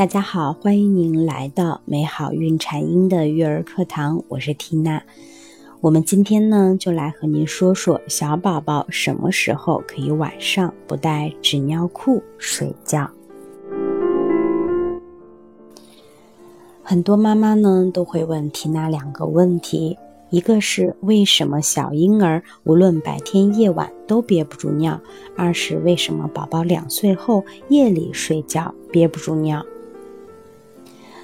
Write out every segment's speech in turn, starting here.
大家好，欢迎您来到美好孕产婴的育儿课堂，我是缇娜。我们今天呢，就来和您说说小宝宝什么时候可以晚上不带纸尿裤睡觉。很多妈妈呢都会问缇娜两个问题，一个是为什么小婴儿无论白天夜晚都憋不住尿，二是为什么宝宝两岁后夜里睡觉憋不住尿。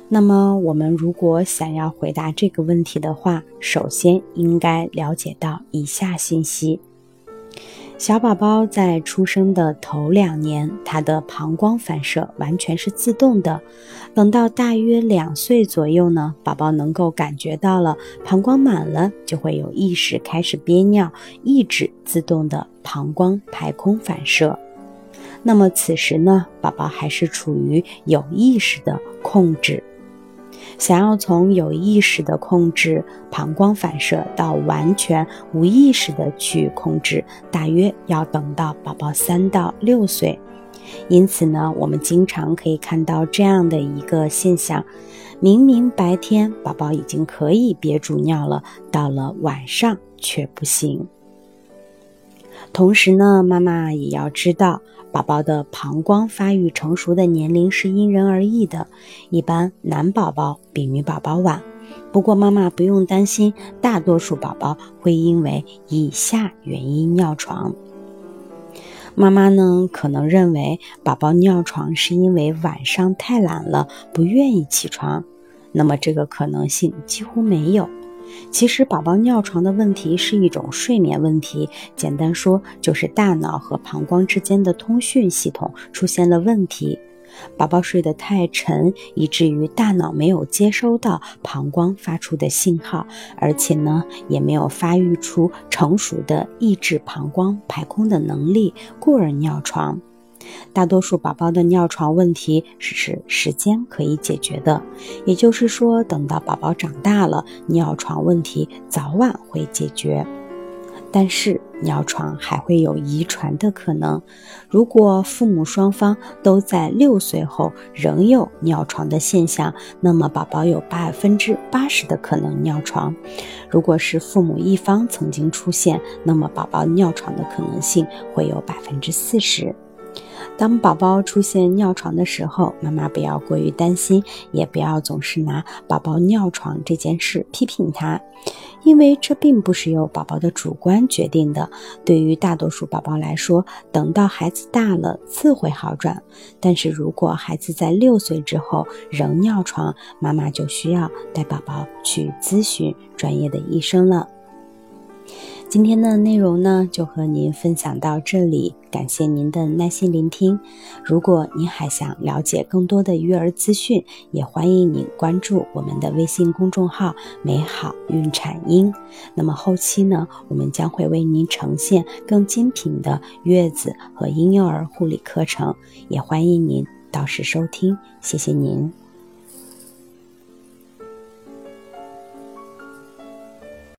那么，我们如果想要回答这个问题的话，首先应该了解到以下信息：小宝宝在出生的头两年，他的膀胱反射完全是自动的。等到大约两岁左右呢，宝宝能够感觉到了膀胱满了，就会有意识开始憋尿，抑制自动的膀胱排空反射。那么此时呢，宝宝还是处于有意识的控制。想要从有意识的控制膀胱反射到完全无意识的去控制，大约要等到宝宝三到六岁。因此呢，我们经常可以看到这样的一个现象：明明白天宝宝已经可以憋住尿了，到了晚上却不行。同时呢，妈妈也要知道。宝宝的膀胱发育成熟的年龄是因人而异的，一般男宝宝比女宝宝晚。不过妈妈不用担心，大多数宝宝会因为以下原因尿床。妈妈呢可能认为宝宝尿床是因为晚上太懒了，不愿意起床，那么这个可能性几乎没有。其实，宝宝尿床的问题是一种睡眠问题。简单说，就是大脑和膀胱之间的通讯系统出现了问题。宝宝睡得太沉，以至于大脑没有接收到膀胱发出的信号，而且呢，也没有发育出成熟的抑制膀胱排空的能力，故而尿床。大多数宝宝的尿床问题是时间可以解决的，也就是说，等到宝宝长大了，尿床问题早晚会解决。但是尿床还会有遗传的可能，如果父母双方都在六岁后仍有尿床的现象，那么宝宝有百分之八十的可能尿床；如果是父母一方曾经出现，那么宝宝尿床的可能性会有百分之四十。当宝宝出现尿床的时候，妈妈不要过于担心，也不要总是拿宝宝尿床这件事批评他，因为这并不是由宝宝的主观决定的。对于大多数宝宝来说，等到孩子大了自会好转。但是如果孩子在六岁之后仍尿床，妈妈就需要带宝宝去咨询专业的医生了。今天的内容呢，就和您分享到这里，感谢您的耐心聆听。如果您还想了解更多的育儿资讯，也欢迎您关注我们的微信公众号“美好孕产婴”。那么后期呢，我们将会为您呈现更精品的月子和婴幼儿护理课程，也欢迎您到时收听。谢谢您。